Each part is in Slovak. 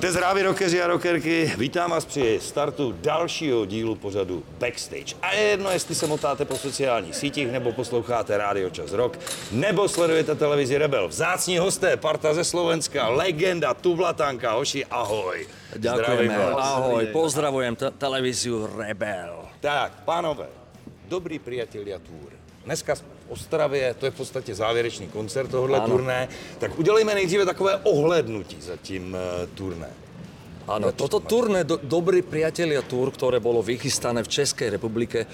Buďte zdraví, rockeři a rockerky. Vítám vás při startu dalšího dílu pořadu Backstage. A je jedno, jestli se motáte po sociálních sítích, nebo posloucháte Rádio Čas Rock, nebo sledujete televizi Rebel. Vzácní hosté, parta ze Slovenska, legenda, Tublatanka, hoši, ahoj. Ďakujeme, ahoj, pozdravujem te- televíziu Rebel. Tak, pánové, dobrý priatelia túr. Dneska jsme v Ostravě, to je v podstatě závěrečný koncert tohohle Ano. turné. Tak udělejme nejdříve takové ohlednutí za tím uh, turné. Áno, toto turné do, Dobrí priatelia Tour, ktoré bolo vychystané v Českej republike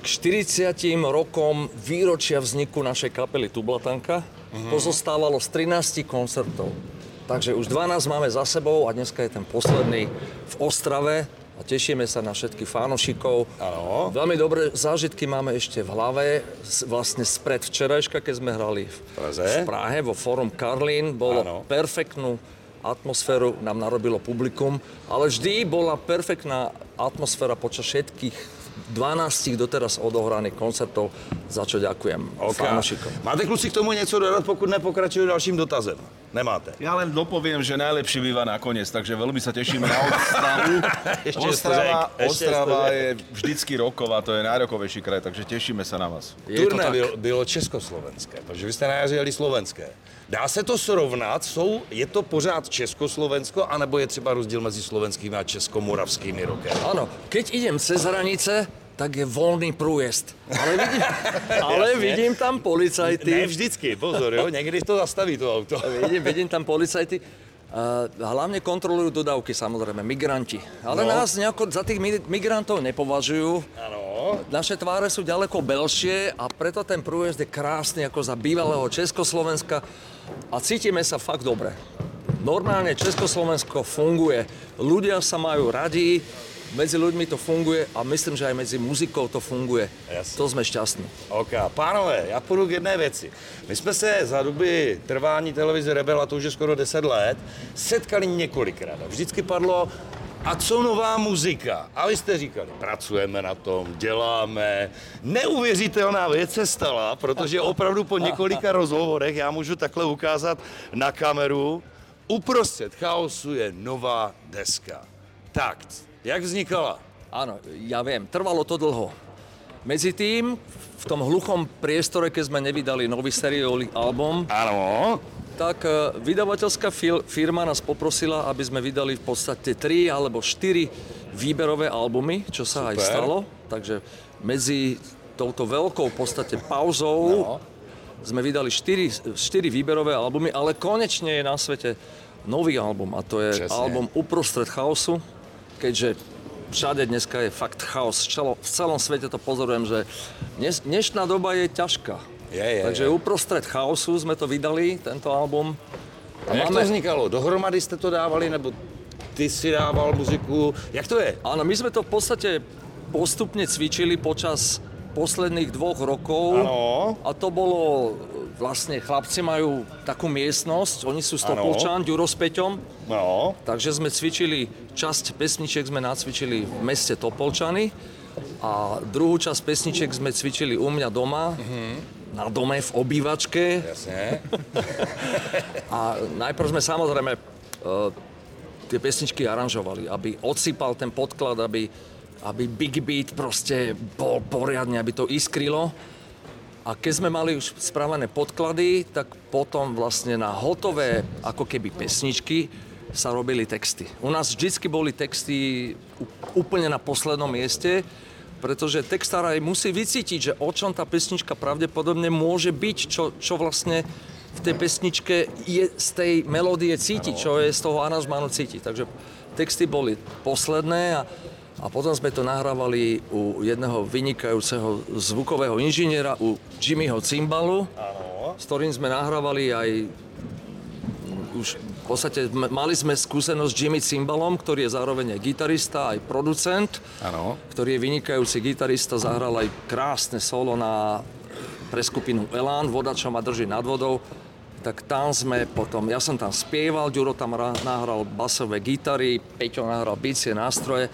k 40 rokom výročia vzniku našej kapely Tublatanka, pozostávalo z 13 koncertov. Takže už 12 máme za sebou a dneska je ten posledný v Ostrave a tešíme sa na všetkých fanošikov. Áno. Veľmi dobré zážitky máme ešte v hlave, vlastne spred včerajška, keď sme hrali v, Praze. v Prahe vo Forum Karlín. Bolo Áno. perfektnú atmosféru nám narobilo publikum, ale vždy bola perfektná atmosféra počas všetkých 12 doteraz odohraných koncertov, za čo ďakujem Ok. fanúšikom. Máte kluci k tomu něco dodat, pokud nepokračuju dalším dotazem? Nemáte. Ja len dopoviem, že najlepšie býva nakoniec, takže veľmi sa tešíme na Ostravu. Ešte Ostrava, ešte Ostrava je vždycky roková, to je najrokovejší kraj, takže tešíme sa na vás. Je to Turné bylo, bylo československé, protože vy jste na jaře jeli slovenské. Dá se to srovnat? Jsou, je to pořád Československo, anebo je třeba rozdíl mezi slovenskými a českomoravskými rokem? Áno, keď idem cez hranice, tak je voľný prújezd. Ale vidím, ale vidím tam policajty. Ne vždycky, pozor, jo, někdy to zastaví to auto. Vidím, vidím tam policajty. Hlavne kontrolujú dodávky, samozrejme, migranti. Ale No. nás nejako za tých mi- migrantov nepovažujú. Ano. Naše tváre sú ďaleko belšie a preto ten prújezd je krásny ako za bývalého Československa a cítime sa fakt dobre. Normálne Československo funguje, ľudia sa majú radi, medzi ľuďmi to funguje a myslím, že aj medzi muzikou to funguje. Jasně. To sme šťastní. Ok, pánové, já půjdu k jedné věci. My jsme se za doby trvání televize Rebel, a to už je skoro 10 let, setkali několikrát. A vždycky padlo, a co nová muzika? A vy jste říkali, pracujeme na tom, děláme. Neuvěřitelná věc se stala, protože opravdu po několika rozhovorech, já můžu takhle ukázat na kameru, uprostřed chaosu je nová deska. Tak, jak vznikala? Áno, ja viem, trvalo to dlho. Medzi tým, v tom hluchom priestore, keď sme nevydali nový sériový album, Ano, tak e, vydavateľská fil- firma nás poprosila, aby sme vydali v podstate tri alebo štyri výberové albumy, čo sa aj Super. stalo. Takže medzi touto veľkou v podstate pauzou No. sme vydali štyri, štyri výberové albumy, ale konečne je na svete nový album a to je Přesně. album Uprostred chaosu, keďže všade dneska je fakt chaos. V celom, svete to pozorujem, že dnes, dnešná doba je ťažká. Je, je, Takže je. uprostred chaosu sme to vydali, tento album. A jak to vznikalo? Dohromady jste to dávali, nebo ty si dával muziku? Jak to je? Áno, my sme to v podstate postupne cvičili počas posledných dvoch rokov. Áno. A to bolo, vlastne chlapci majú takú miestnosť, oni sú z Áno. Topolčan, Ďuro s Peťom, No, takže sme cvičili, časť pesničiek sme nacvičili v meste Topolčany a druhú časť pesničiek sme cvičili u mňa doma, na dome v obývačke. jasně. A najprv sme samozrejme e, tie pesničky aranžovali, aby odsypal ten podklad, aby, aby Big Beat proste bol poriadne, aby to iskrilo. A keď sme mali už spravené podklady, tak potom vlastne na hotové ako keby pesničky sa robili texty. U nás vždycky boli texty úplne na poslednom mieste, pretože textár aj musí vycítiť, že o čom tá pesnička pravdepodobne môže byť, čo, čo vlastne v tej pesničke je z tej melódie cítiť, čo je z toho aranžmánu cítiť. Takže texty boli posledné a, a potom sme to nahrávali u jedného vynikajúceho zvukového inžiniera, u Jimmyho Cimbalu, s ktorým sme nahrávali aj už v podstate mali sme skúsenosť s Jimmy Cimbalom, ktorý je zároveň aj gitarista, aj producent, Áno. ktorý je vynikajúci gitarista, zahral aj krásne solo na, pre skupinu Elán, Voda, čo ma drží nad vodou. Tak tam sme potom, ja som tam spieval, Ďuro tam ra- nahral basové gitary, Peťo nahral bicie nástroje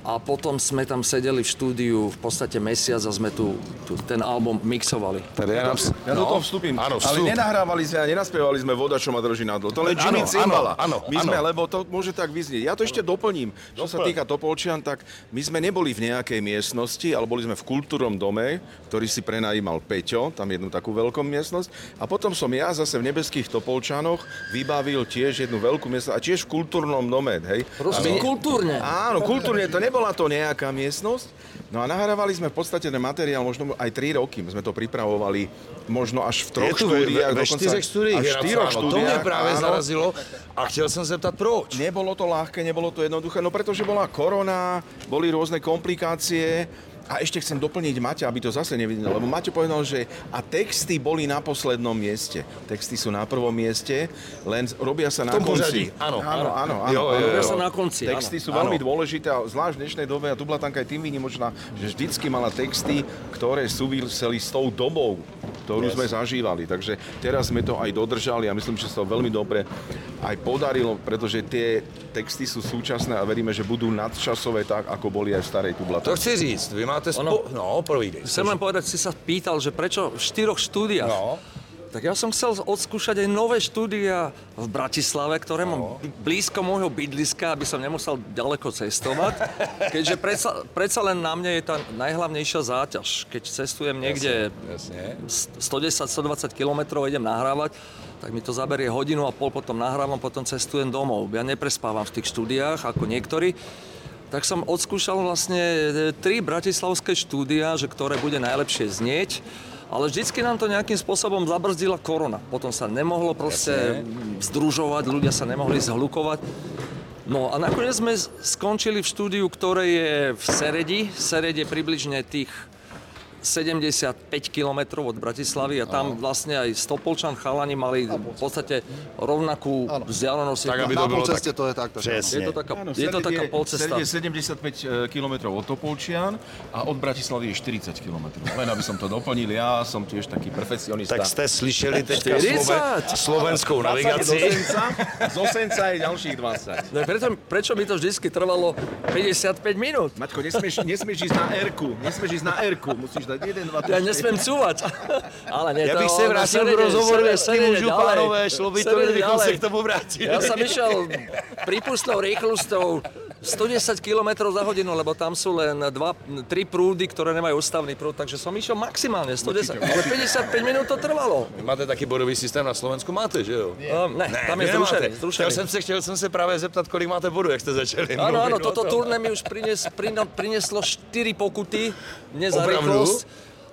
a potom sme tam sedeli v štúdiu v podstate mesiac a sme tu, tu ten album mixovali. Tady ja, nám... Ja do toho vstúpim. Áno, ale vstup. nenahrávali sme a nenaspievali sme voda, čo ma drží na dlho. To len Jimmy Cimbala. áno, My sme, áno. lebo to môže tak vyznieť. Ja to ešte doplním. Čo sa týka Topolčian, tak my sme neboli v nejakej miestnosti, ale boli sme v kultúrnom dome, ktorý si prenajímal Peťo, tam jednu takú veľkú miestnosť. A potom som ja zase v nebeských Topolčanoch vybavil tiež jednu veľkú miestnosť a tiež v kultúrnom dome, hej. Proste kultúrne. Áno, kultúrne, to nebola to nejaká miestnosť. No a nahrávali sme v podstate ten materiál možno aj 3 roky. My sme to pripravovali možno až v troch tu štúdiách. ve, ve. Až je štyroch napsáno. To štúdiách. mě právě áno. zarazilo a jsem se zeptat proč. Nebolo to ľahké, nebolo to jednoduché, no pretože bola korona, boli rôzne komplikácie. A ešte chcem doplniť Maťa, aby to zase nevidel, lebo Maťo povedal, že a texty boli na poslednom mieste. Texty sú na prvom mieste, len robia sa na konci. áno, áno, áno. áno, Jo. Robia sa na konci, Texty áno. sú veľmi dôležité a zvlášť v dnešnej dobe, a tu bola aj tým výnimočná, že vždycky mala texty, ktoré súviseli s tou dobou, ktorú Yes. sme zažívali. Takže teraz sme to aj dodržali a myslím, že sa to veľmi dobre aj podarilo, pretože tie texty sú súčasné a veríme, že budú nadčasové tak, ako boli aj v starej To Tublatanke. chci říct, vy máte spo... Ono- No, povídej. Chcem len povedať, si sa pýtal, že prečo v štyroch štúdiách. No. Tak ja som chcel odskúšať aj nové štúdia v Bratislave, ktoré mám b- blízko môjho bydliska, aby som nemusel ďaleko cestovať. Keďže predsa, predsa len na mne je tá najhlavnejšia záťaž. Keď cestujem niekde Jasne. 110-120 km idem nahrávať, tak mi to zaberie hodinu a pol, potom nahrávam, potom cestujem domov. Ja neprespávam v tých štúdiách ako niektorí. Tak som odskúšal vlastne e, tri bratislavské štúdia, že ktoré bude najlepšie znieť. Ale vždycky nám to nejakým spôsobom zabrzdila korona. Potom sa nemohlo proste združovať, ľudia sa nemohli zhlukovať. No a nakoniec sme skončili v štúdiu, ktoré je v Seredi. Sered je približne tých 75 km od Bratislavy a tam vlastne aj Stopolčan chalani mali v podstate rovnakú vzdialenosť. Tak, aby to bolo polceste tak- to je takto. Přesně. Je to taká, Áno, je to taká polcesta. Je 75 km od Topolčian a od Bratislavy je 40 km. Len aby som to doplnil, ja som tiež taký perfekcionista. Tak jste slyšeli teďka 40. Sloven, slovenskou 20 z navigaci. Osenca, je ďalších 20. No, preto, prečo by to vždycky trvalo 55 minút? Maťko, nesmieš, nesmieš ísť na R-ku, nesmieš ísť na R-ku, musíš dať 1, 2, 3, Ja nesmiem cúvať. Ale nie, to bych se vrátil Serede, rozhovoru, jestli ďalej. pánové, šlo by to, kdybychom se k tomu vrátili. Ja som išiel prípustnou rýchlosťou 110 km za hodinu, lebo tam sú len dva, tri prúdy, ktoré nemajú ústavný prúd, takže som išiel maximálne 110. Ale 55 minút to trvalo. Vy máte taky bodový systém na Slovensku, máte, že jo? Um, ne, tam je zrušený. zrušený. Chtěl jsem se, chtěl jsem se právě zeptat, kolik máte bodů, jak jste začali Áno, áno, toto turné mi už prines, prino, prineslo 4 pokuty, mne za rýchlosť.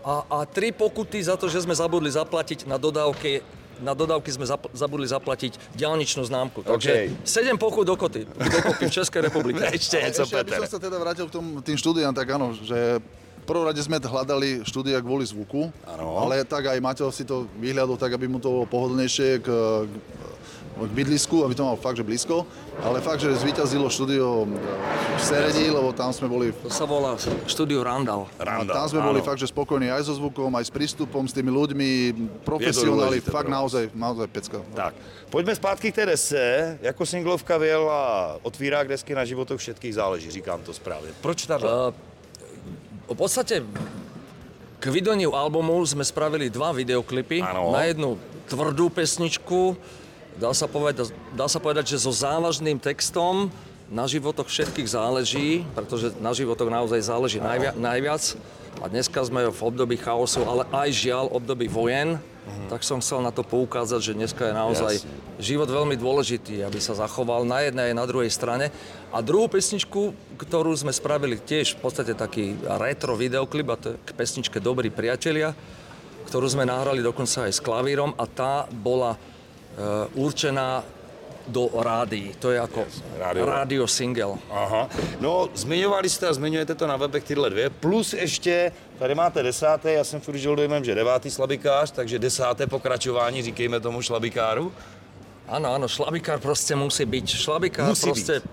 A, a 3 pokuty za to, že sme zabudli zaplatiť na dodávke na dodávky sme zap- zabudli zaplatiť diálničnú známku. Takže OK. 7 pokut dokoty, dokopy v Českej republike. Ešte něco, Ešte, aby Peter. som sa teda vrátil k tom, tým štúdiám, tak áno, že v prvom rade sme hľadali štúdia kvôli zvuku, Áno. ale tak aj Maťo si to vyhľadol tak, aby mu to bolo pohodlnejšie k, k, k bydlisku, aby to mal fakt, že blízko. Ale fakt, že zvíťazilo štúdio v Seredi, lebo tam sme boli To sa volá štúdio Randall. a Randa, tam sme boli áno. fakt, že spokojní aj so zvukom, aj s prístupom, s tými ľuďmi, profesionáli, fakt pro vás. naozaj, naozaj pecka. Tak, pojďme zpátky k té desce. Jako singlovka vyjela otvírák desky na životoch všetkých záleží, říkám to správně. Proč tato? Uh, v podstate k vydaniu albumu sme spravili dva videoklipy. Áno. Na jednu tvrdú pesničku, dá sa, povedať, dá sa povedať, že so závažným textom na životoch všetkých záleží, pretože na životoch naozaj záleží najvia, najviac. A dneska sme v období chaosu, ale aj žiaľ období vojen, tak som chcel na to poukázať, že dneska je naozaj Jasne. život veľmi dôležitý, aby sa zachoval na jednej aj na druhej strane. A druhú pesničku, ktorú sme spravili tiež v podstate taký retro videoklip, a to je k pesničke Dobrí priatelia, ktorú sme nahrali dokonca aj s klavírom a tá bola určená do rádií. To je ako rádio. rádio single. Aha. No, zmiňovali jste a zmiňujete to na webech tyhle dvě, plus ještě, tady máte desáté, já jsem furt žil dojmem, že devátý slabikář, takže desáté pokračování, říkejme tomu šlabikáru. Áno, áno, šlabikár proste musí byť. Šlabikár Musí proste,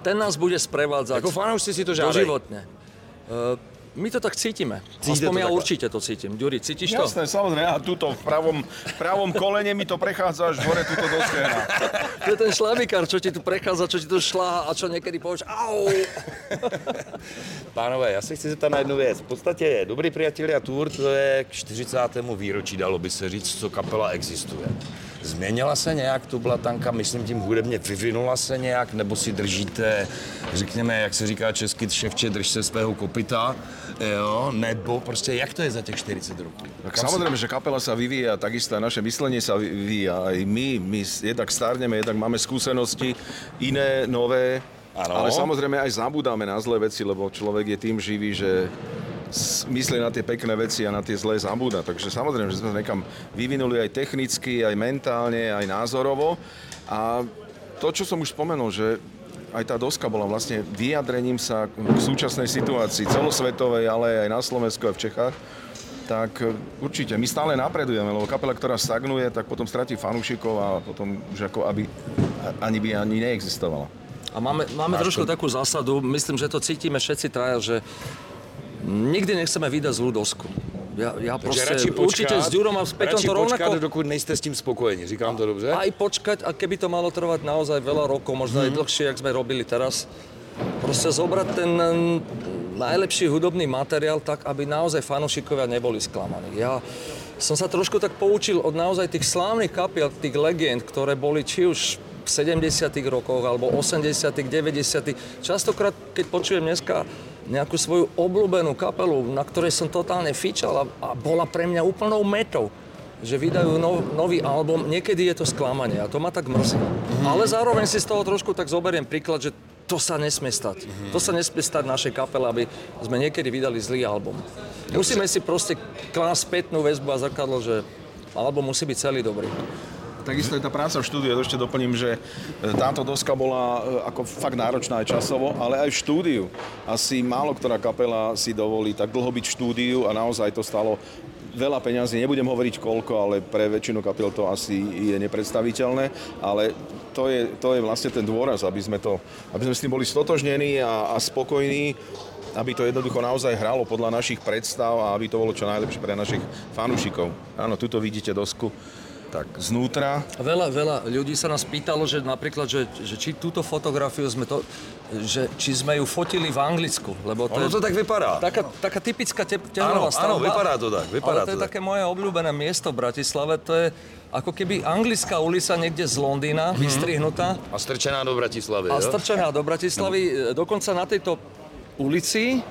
ten nás bude sprevádzať Jako fanoušci si to žádají. doživotne. E, my to tak cítime. Cítite Aspoň to ja takhle? určite to cítim. Ďuri, cítiš to? Jasné, samozrejme. A tuto v pravom, v pravom kolene mi to prechádza až hore túto do stehna. To je ten šlabikár, čo ti tu prechádza, čo ti tu šláha a čo niekedy povieš au. Pánové, já se chci zeptat na jednu věc. V podstatě Dobrý priatelia Tour, to je k 40. výročí, dalo by se říct, co kapela existuje. Změnila se nějak tu blatanka, myslím tím hudebně, vyvinula se nějak, nebo si držíte, řekněme, jak se říká česky, ševče, drž se svého kopita, jo, nebo prostě jak to je za těch 40 roků? Tak Kam si- samozrejme, že kapela sa vyvíja, takisto aj naše myslenie sa vyvíja. Aj my, my jednak starneme, jednak máme skúsenosti iné, nové. Áno. Ale samozrejme aj zabúdame na zlé veci, lebo človek je tým živý, že myslí na tie pekné veci a na tie zlé zabúda. Takže samozrejme, že sme sa nekam vyvinuli aj technicky, aj mentálne, aj názorovo. A to, čo som už spomenul, že aj tá doska bola vlastne vyjadrením sa k súčasnej situácii celosvetovej, ale aj na Slovensku, aj v Čechách tak určite. My stále napredujeme, lebo kapela, ktorá stagnuje, tak potom stratí fanúšikov a potom už ako aby ani by ani neexistovala. A máme, máme trošku takú zásadu, myslím, že to cítime všetci traja, že nikdy nechceme vydať zlú dosku. Ja, ja Takže proste, radši určite počkať, s Ďurom a s Peťom to rovnako... počkať, dokud nejste s tím spokojeni, říkám to dobře? Aj počkať, a keby to malo trvať naozaj veľa rokov, možno Mhm. aj dlhšie, jak sme robili teraz, proste zobrať ten mm, najlepší hudobný materiál tak, aby naozaj fanúšikovia neboli sklamaní. Ja som sa trošku tak poučil od naozaj tých slávnych kapiel, tých legend, ktoré boli či už v 70 rokoch, alebo 80 90 Častokrát, keď počujem dneska nejakú svoju obľúbenú kapelu, na ktorej som totálne fičal a, a bola pre mňa úplnou metou že vydajú nov, nový album, niekedy je to sklamanie a to ma tak mrzí. Ale zároveň si z toho trošku tak zoberiem príklad, že to sa nesmie stať. To sa nesmie stať našej kapele, aby sme niekedy vydali zlý album. Musíme si proste klásť spätnú väzbu a zrkadlo, že album musí byť celý dobrý. Takisto je tá práca v štúdiu, ja ešte doplním, že e, táto doska bola e, ako fakt náročná aj časovo, ale aj v štúdiu. Asi málo ktorá kapela si dovolí tak dlho byť v štúdiu a naozaj to stalo veľa peňazí. Nebudem hovoriť koľko, ale pre väčšinu kapiel to asi je nepredstaviteľné, ale to je, to je vlastne ten dôraz, aby sme, to, aby sme s tým boli stotožnení a, a spokojní aby to jednoducho naozaj hralo podľa našich predstav a aby to bolo čo najlepšie pre našich fanúšikov. Áno, tuto vidíte dosku tak znútra. Veľa, veľa ľudí sa nás pýtalo, že napríklad, že, že či túto fotografiu sme to, že či sme ju fotili v Anglicku, lebo to Ono je to tak vypadá. taká, taká typická te, Áno, tehlová áno, stavba. vypadá to tak, vypadá ale to je to tak. také moje obľúbené miesto v Bratislave, to je ako keby anglická ulica niekde z Londýna, Mhm. vystrihnutá A strčená do Bratislavy, a jo? strčená do Bratislavy. E, Dokonca na tejto ulici,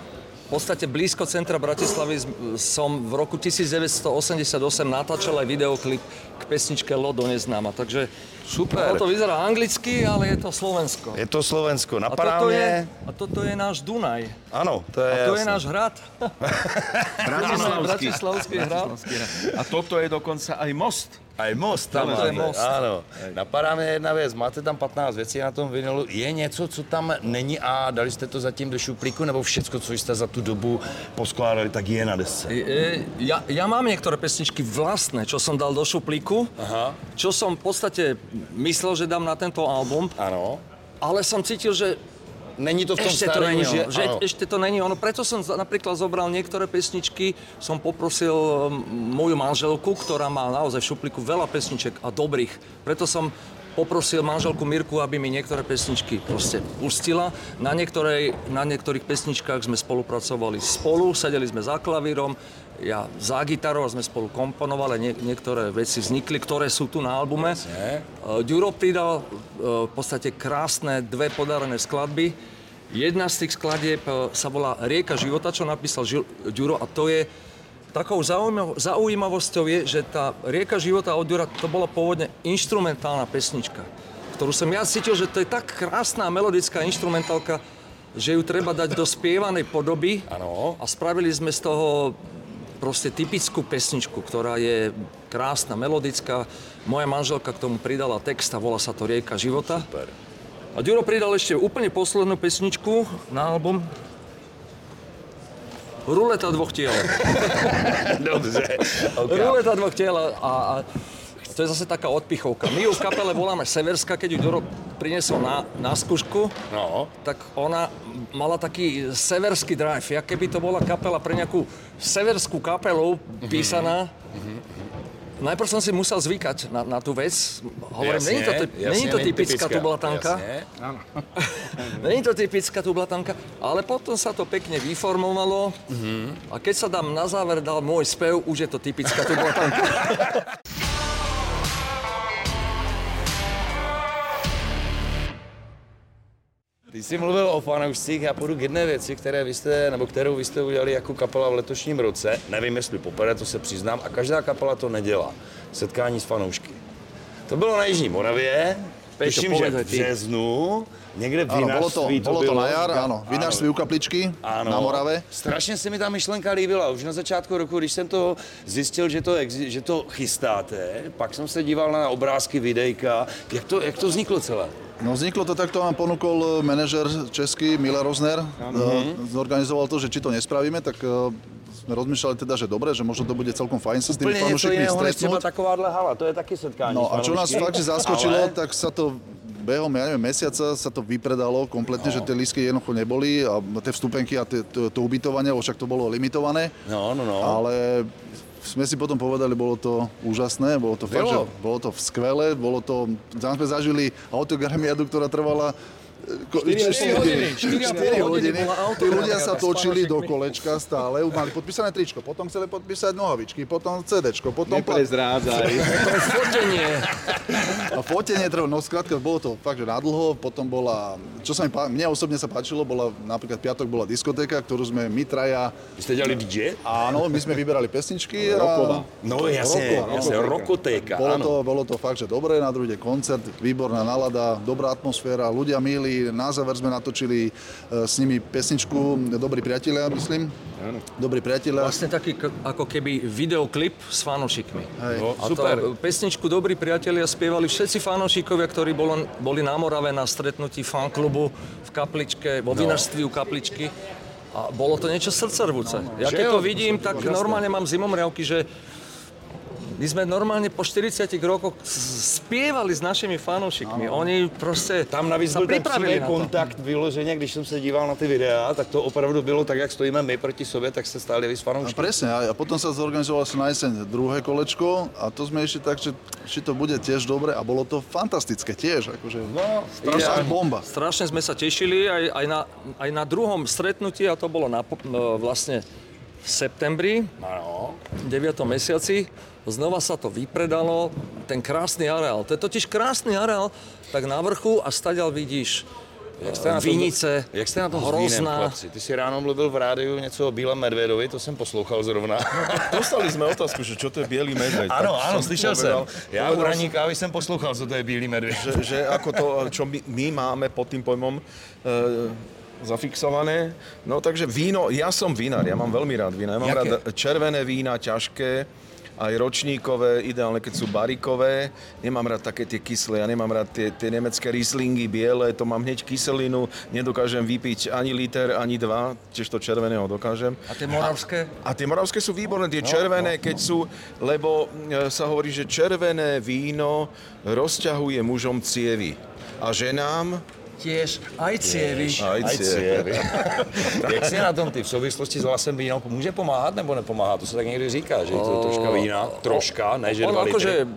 v podstate blízko centra Bratislavy som v roku 1988 natáčal aj videoklip k pesničke Lodo neznáma. Takže Super. ono to vyzerá anglicky, ale je to Slovensko. Je to Slovensko. A Napadá toto, je, mě... a toto je náš Dunaj. Ano, to je A to je jasné. náš hrad. Bratislavský. Bratislavský hrad. A toto je dokonca aj most. A je most tam je máte, most. ano. Napadá mě jedna věc, máte tam 15 věcí na tom vinilu, je něco, co tam není a dali jste to zatím do šuplíku, nebo všecko, co jste za tu dobu poskládali, tak je na desce? E, e, Ja, ja mám niektoré pesničky vlastné, čo som dal do šuplíku, Aha. čo som v podstate myslel, že dám na tento album, Ano. ale som cítil, že Není to v tom ešte to není že... Že ešte to není ono. Preto som napríklad zobral niektoré pesničky, som poprosil moju manželku, ktorá má naozaj v šuplíku veľa pesniček a dobrých. Preto som poprosil manželku Mirku, aby mi niektoré pesničky proste pustila. Na, niektorej, na niektorých pesničkách sme spolupracovali spolu, sedeli sme za klavírom, ja za gitarou a sme spolu komponovali, nie, niektoré veci vznikli, ktoré sú tu na albume. Ďuro pridal uh, v podstate krásne dve podarené skladby. Jedna z tých skladieb uh, sa volá Rieka života, čo napísal Ďuro a to je Takou zaujímav- zaujímavosťou je, že tá Rieka života od Ďura to bola pôvodne instrumentálna pesnička, ktorú som ja cítil, že to je tak krásna melodická instrumentálka, že ju treba dať do spievanej podoby Áno. a spravili sme z toho proste typickú pesničku, ktorá je krásna, melodická. Moja manželka k tomu pridala text a volá sa to Rieka života. Super. A Ďuro pridal ešte úplne poslednú pesničku na album. Ruleta dvoch tiel. Dobře. Okay. Ruleta dvoch tiel a, a to je zase taká odpichovka. My ju v kapele voláme Severská, keď ju Ďuro priniesol na, na skúšku, No. tak ona mala taký severský drive. Ja keby to bola kapela pre nejakú severskú kapelu písaná, Najprv som si musel zvykať na, na tú vec. Hovorím, Jasne, není to, ty, jasne, není to typická tublatanka. Není to typická tublatanka, ale potom sa to pekne vyformovalo a keď sa dám na záver dal môj spev, už je to typická tublatanka. Ty jsi mluvil o fanoušcích, já půjdu k jedné věci, které vy jste, nebo kterou vy jste udělali jako kapela v letošním roce. Nevím, jestli poprvé, to se přiznám, a každá kapela to nedělá. Setkání s fanoušky. To bylo na Jižní Moravě, tuším, že v březnu, někde v Áno, bolo to, vinařství bolo to na jar, áno. Ano. Vinárství u kapličky Ano. na Morave. Strašně se mi ta myšlenka líbila. Už na začátku roku, když jsem to zjistil, že to, že to chystáte, pak jsem se díval na obrázky, videjka. Jak to, jak to vzniklo celé? No vzniklo to takto, nám ponúkol manažer český Mila Rozner. Uh, zorganizoval to, že či to nespravíme, tak uh, sme rozmýšľali teda, že dobre, že možno to bude celkom fajn sa s tými něco fanúšikmi stretnúť. takováhle hala. To je taky setkání No a čo nás fakt, že zaskočilo, Ale- tak sa to behom, ja neviem, mesiaca sa to vypredalo kompletne, že tie lístky jednoducho neboli a tie vstupenky a to, to ubytovanie, však to bolo limitované. No, no, no. Ale sme si potom povedali, bolo to úžasné, bolo to fakt, že Bylo. bolo to skvelé, bolo to, tam sme zažili autogramiadu, ktorá trvala 4 hodiny. 4,5 4 hodiny hodiny. bola Tí ľudia sa točili do kolečka stále, mali podpísané tričko, potom chceli podpísať nohavičky, potom CDčko, potom... Neprezrádzaj. Fotenie. a fotenie trvalo, no skrátka, bolo to fakt, že nadlho, potom bola, čo sa mi, pá- mne osobne sa páčilo, bola napríklad piatok bola diskotéka, ktorú sme my traja, Vy jste dělali DJ? áno, my sme vyberali pesničky a... Roková. No jasně, Roková, jasně, rokotéka, Bolo to, bolo to fakt, že dobré, na druhý deň koncert, výborná nálada, dobrá atmosféra, ľudia milí, na záver sme natočili e, s nimi pesničku Dobrí priatelia, myslím. Áno. Dobrí priatelia. Vlastne taký ako keby videoklip s fanúšikmi. Hej. No, A super. to pesničku Dobrí priatelia spievali všetci fanúšikovia, ktorí bolo, boli na Morave na stretnutí fanklubu v kapličke, vo vinařství u kapličky. A bolo to niečo srdcervúce. Ja keď to vidím, tak normálne mám zimomriavky, že my sme normálne po 40 rokoch spievali s našimi fanúšikmi. Oni proste Tam navíc sa byl ten pripravili přímý na to. kontakt vyloženě, když jsem se díval na ty videa, tak to opravdu bylo tak, jak stojíme my proti sobě, tak se stáli vy s A fanoušky. presne, a potom sa zorganizovalo na jeseň druhé kolečko a to sme ešte tak, že či to bude tiež dobre a bolo to fantastické tiež, akože No, strašná bomba. Strašne sme sa tešili aj, aj, na, aj na druhom stretnutí, a to bolo na, no, vlastne v septembri, Ano. 9. mesiaci. Znova sa to vypredalo, ten krásny areál. To je totiž krásny areál, tak na vrchu a staďal vidíš Jak jste na tom, Vinice, jak jste na tom hrozná. chlapci? Ty si ráno mluvil v rádiu něco o Bílém medvědovi, to jsem poslouchal zrovna. Dostali sme otázku, že čo to je biely medveď. ano, ano, som slyšel jsem. povedal- Já u ranní kávy jsem poslouchal, co to je Bílý medvěd. že, že ako to, čo my, my máme pod tým pojmom e, zafixované. No takže víno, ja som vinár, ja mám veľmi rád vína. Ja mám Jaké? rád červené vína, ťažké, aj ročníkové, ideálne keď sú barikové. Nemám rád také tie kyslé, ja nemám rád tie, tie nemecké Rieslingy biele, to mám hneď kyselinu, nedokážem vypiť ani liter, ani dva, tiež to červeného dokážem. A tie moravské? A tie moravské sú výborné, tie červené, keď sú, lebo e, sa hovorí, že červené víno rozťahuje mužom cievy a ženám Tiež aj cievy. aj cievy. Jak si na tom ty v souvislosti s hlasem vína může pomáhat nebo nepomáhá? To se tak někdy říká, že je to troška vína, troška, ne že dva litry.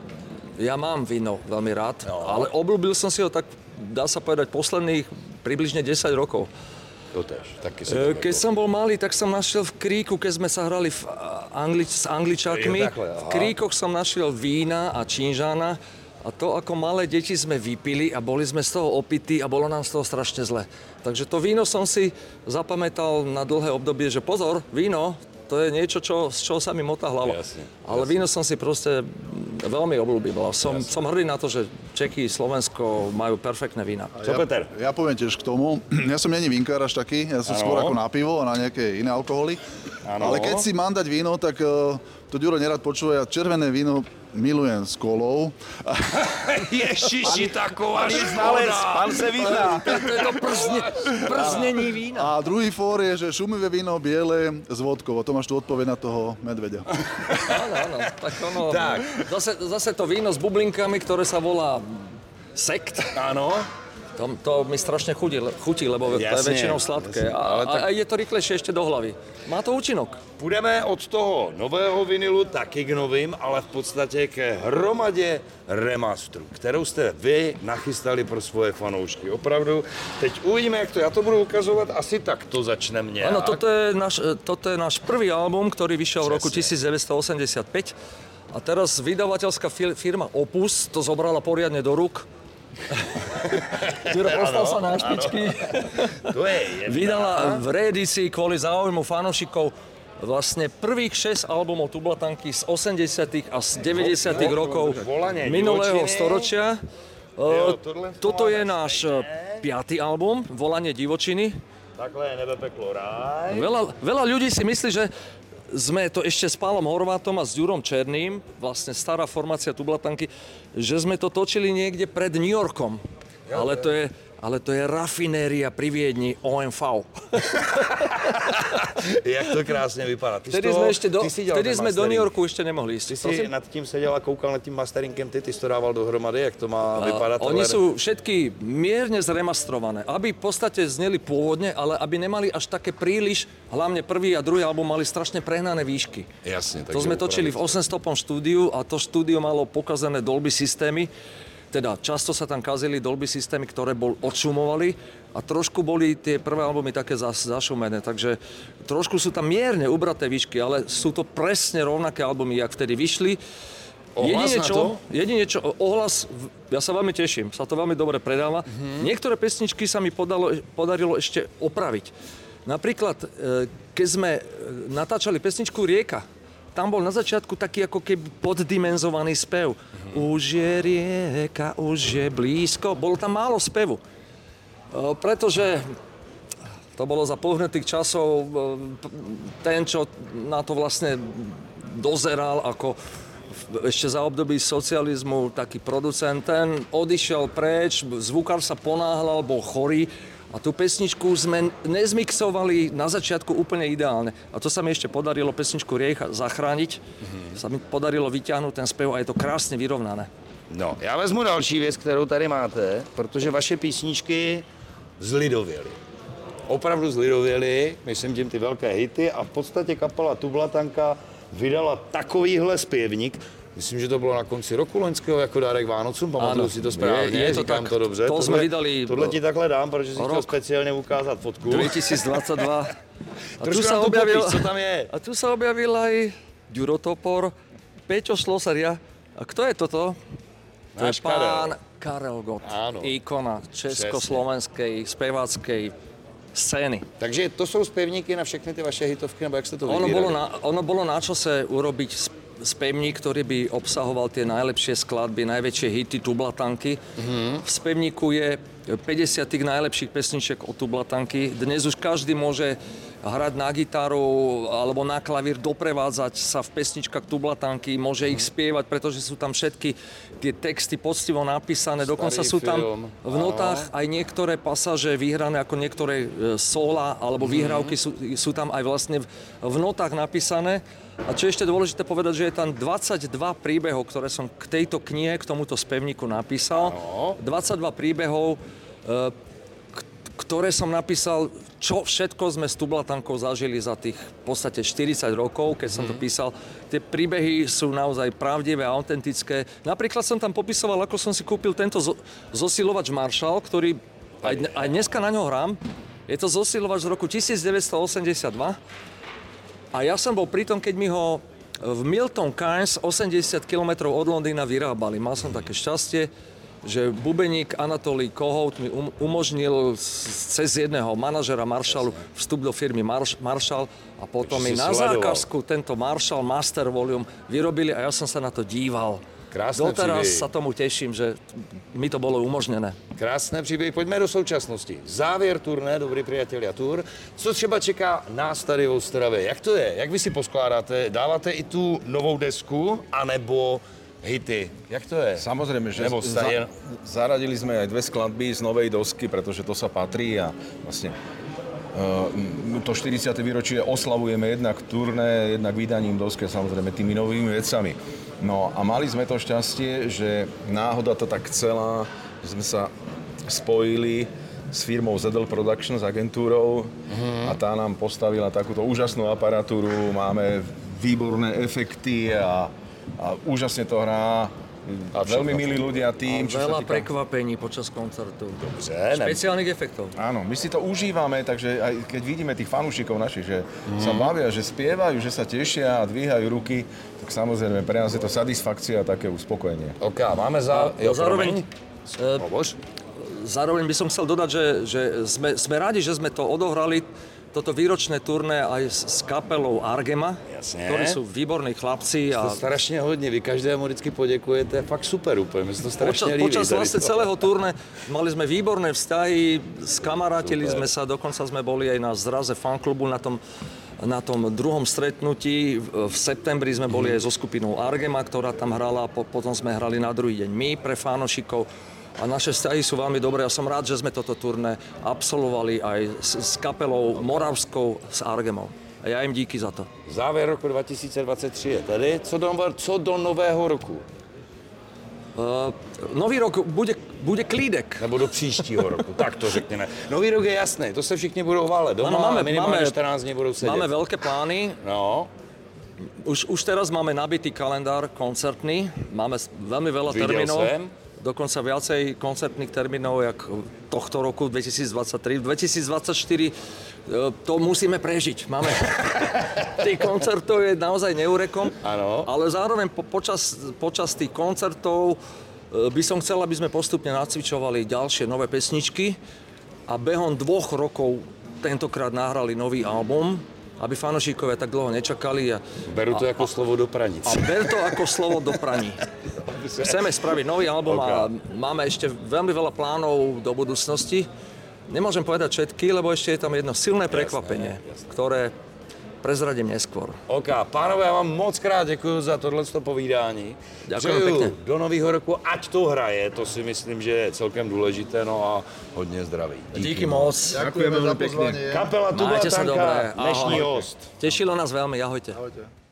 ja mám víno veľmi rád, No. ale obľúbil som si ho tak, dá sa povedať, posledných približne 10 rokov. To tež, taky si E, to Keď som bol malý, tak som našiel v kríku, keď sme sa hrali v Angli- s Angličákmi, v kríkoch som našiel vína a čínžána a to ako malé deti sme vypili a boli sme z toho opití a bolo nám z toho strašne zle. Takže to víno som si zapamätal na dlhé obdobie, že pozor, víno, to je niečo, čo, z čoho sa mi motá hlava. Jasne, Ale víno som si proste veľmi obľúbil. Som, som hrdý na to, že Čeky, Slovensko majú perfektné vína. Co Peter? Ja poviem tiež k tomu, ja som není vinkár až taký, ja som Áno. skôr ako na pivo a na nejaké iné alkoholy. Áno. Ale keď si mám dať víno, tak eh, to Ďuro nerad počúva, ja červené víno milujem s kolou. Ježiši, taková pán se vyzná. To je to przne, prznení vína. A druhý fór je, že šumivé víno biele s vodkou. A to máš tu odpoveď na toho medveďa. Áno, áno. Tak ono, Tak. Zase, zase to víno s bublinkami, ktoré sa volá sekt. Áno. To, to mi strašne chutí, chutí lebo to je Jasne, väčšinou sladké. jasne, A, ale tak- a je to rýchlejšie ešte do hlavy. Má to účinok. Půjdeme od toho nového vinilu taky k novým, ale v podstatě ke hromadě remasteru, kterou jste vy nachystali pro svoje fanoušky. Opravdu, teď uvidíme, jak to, já to budu ukazovat, asi tak to začne mě. Áno, toto je, náš, e, toto je náš prvý album, ktorý vyšiel v roku Presne. 1985. A teraz vydavateľská firma Opus to zobrala poriadne do rúk. Ďuro, postav sa na špičky. To je jedna. Vydala v reedícii kvôli záujmu fanúšikov vlastne prvých 6 albumov Tublatanky z 80 a z 90 Vo- rokov Volanie minulého divočiny. storočia. Jo, E, Toto je náš e, piatý album, Volanie divočiny. Takhle je nebe peklo ráj. Veľa, veľa ľudí si myslí, že sme to ešte s Pálom Horvátom a s Ďurom Černým, vlastne stará formácia Tublatanky, že sme to točili niekde pred New Yorkom. Ale to je, ale to je rafinéria pri Viedni OMV. Jak to krásně vypadá. Ty Vtedy to- sme, ešte do, ty vtedy sme do. New Yorku ešte nemohli ísť. Ty jsi Prosím? nad tím seděl a koukal nad tím masteringem, ty, ty jsi to dával dohromady, jak to má vypadat. Oni ale- sú všetky mierne zremastrované, aby v podstate zneli pôvodne, ale aby nemali až také príliš, hlavne prvý a druhý album mali strašne prehnané výšky. Jasne, To sme točili v 8 stopom štúdiu a to štúdio malo pokazené Dolby systémy. Teda často sa tam kazili Dolby systémy, ktoré bol odšumovali a trošku boli tie prvé albumy také zašumené, takže trošku sú tam mierne ubraté výšky, ale sú to presne rovnaké albumy, jak vtedy vyšli. Ohlas jedine čo, to? jedine čo, ohlas, ja sa veľmi teším, sa to veľmi dobre predáva. Mhm. Niektoré pesničky sa mi podalo, podarilo ešte opraviť. Napríklad, e, keď sme e, natáčali pesničku Rieka, tam bol na začiatku taký ako keby poddimenzovaný spev. Už je rieka, už je blízko. Bolo tam málo spevu. E, Pretože to bolo za pohnutých časov, e, ten, čo na to vlastne dozeral ako ešte za období socializmu taký producent, ten odišiel preč, zvukár sa ponáhľal, bol chorý a tú pesničku sme nezmixovali na začiatku úplne ideálne. A to sa mi ešte podarilo pesničku Riecha zachrániť. Sa mi podarilo vyťahnuť ten spev a je to krásne vyrovnané. No, já vezmu další věc, kterou tady máte, protože vaše písničky zlidověly. Opravdu zlidověly, myslím tím ty velké hity a v podstatě kapela Tublatanka vydala takovýhle zpěvník, Myslím, že to bylo na konci roku loňského jako dárek Vánocům, pamatuju si to správně, je- je to říkám tak. to dobře. To jsme vydali Tohle ti takhle dám, protože si chtěl speciálně ukázat fotku. 2022. A Trošku nám to popíš, co tam je. A tu sa objavil aj Ďuro Topor, Peťo Šlosaria. A kto je toto? To Náš je pán Karel Gott, Áno. ikona československej speváckej scény. Takže to jsou zpěvníky na všechny ty vaše hitovky, nebo jak jste to Ono vybírali? bolo, na, ono bolo na čase urobiť spevník, ktorý by obsahoval tie najlepšie skladby, najväčšie hity Tublatanky. Mhm. V spevníku je 50 tých najlepších pesničiek od Tublatanky. Dnes už každý môže hrať na gitaru alebo na klavír, doprevádzať sa v pesničkách Tublatanky, môže ich spievať, pretože sú tam všetky tie texty poctivo napísané. Dokonca sú tam film. v notách aj niektoré pasáže vyhrané ako niektoré e, sola alebo výhrávky sú, sú tam aj vlastne v, notách napísané. A čo je ešte dôležité povedať, že je tam 22 príbehov, ktoré som k tejto knihe, k tomuto spevníku napísal. 22 príbehov, ktoré som napísal, čo všetko sme s Tublatankou zažili za tých v podstate 40 rokov, keď som to písal. Tie príbehy sú naozaj pravdivé a autentické. Napríklad som tam popisoval, ako som si kúpil tento zo- zosilovač Marshall, ktorý aj, aj dneska na ňo hrám. Je to zosilovač z roku 1982. A ja som bol pri tom, keď mi ho v Milton Keynes 80 km od Londýna vyrábali. Mal som také šťastie, že bubeník Anatolí Kohout mi um- umožnil cez jedného manažera Marshallu vstup do firmy Marshall a potom mi na zákazku tento Marshall Master Volume vyrobili a ja som sa na to díval. Krásne Doteraz příběhy. sa tomu teším, že mi to bolo umožnené. Krásné příběhy. Pojďme do současnosti. Závěr turné, dobrý priatelia tour. Co třeba čeká nás tady v Ostravě? Jak to je? Jak vy si poskládáte? Dáváte i tu novou desku, anebo hity? Jak to je? Samozrejme, že Nebo za, zaradili sme aj dve skladby z novej dosky, pretože to sa patrí a vlastne uh, to 40. výročie oslavujeme jednak turné, jednak vydaním dosky a samozrejme tými novými vecami. No a mali sme to šťastie, že náhoda to tak chcela, že sme sa spojili s firmou ZL Production, s agentúrou a tá nám postavila takúto úžasnú aparatúru, máme výborné efekty a, a úžasne to hrá. A veľmi milí ľudia tým, čo Veľa sa týka... prekvapení počas koncertu. Dobře, ne, Špeciálnych efektov. Áno, my si to užívame, takže aj keď vidíme tých fanúšikov našich, že Mhm. sa bavia, že spievajú, že sa tešia a dvíhajú ruky, tak samozrejme pre nás je to satisfakcia a také uspokojenie. OK, máme za... No, zároveň, promiň. Hovoř. zároveň by som chcel dodať, že, že sme, sme radi, že sme to odohrali, toto výročné turné aj s, s kapelou Argema, Jasne. ktorí sú výborní chlapci. To A strašně hodně, vy každému vždycky poděkujete, fakt super se to strašně počas, líbí. počas vlastne to. celého turné mali sme výborné vzťahy, skamarátili sme sa, dokonca sme boli aj na zraze fanklubu na tom na tom druhom stretnutí v septembri sme boli aj so skupinou Argema, ktorá tam hrala, po, potom sme hrali na druhý deň my pre fanošikov a naše vzťahy sú veľmi dobré. Ja som rád, že sme toto turné absolvovali aj s, s kapelou Moravskou s Argemou. A ja im díky za to. Závěr roku 2023 je tady. Co do, co do nového roku? Uh, nový rok bude, bude klídek. Nebo do příštího roku, tak to řekněme. Nový rok je jasný, to se všichni budou válet doma, Áno, máme- minimálně máme- 14 dní budou sedět. Máme veľké plány. No, Už, už teraz máme nabitý kalendár koncertný. Máme veľmi veľa Videl termínov. som. Dokonca viacej koncertných termínov, jak tohto roku 2023. 2024 e, to musíme prežiť. Máme tých koncertov je naozaj neurekom. Áno. Ale zároveň po, počas, počas tých koncertov e, by som chcel, aby sme postupne nacvičovali ďalšie nové pesničky a behom dvoch rokov tentokrát nahrali nový album, aby fanošíkovia tak dlho nečakali. A, beru to jako slovo do pranic. a ber to ako slovo do praní. Chceme spraviť nový album a máme ešte veľmi veľa plánov do budúcnosti. Nemôžem povedať všetky, lebo ešte je tam jedno silné prekvapenie, ktoré prezradím neskôr. OK, pánové, já vám moc krát děkuji za tohle povídání. Ďakujem Přeju pekne. do nového roku, ať to hraje, to si myslím, že je celkem důležité, no a hodně zdraví. Díky moc. Ďakujeme za pozvanie. Kapela dobre. Tubatanka, dnešní host. Tešilo nás veľmi. Ahojte. Ahojte.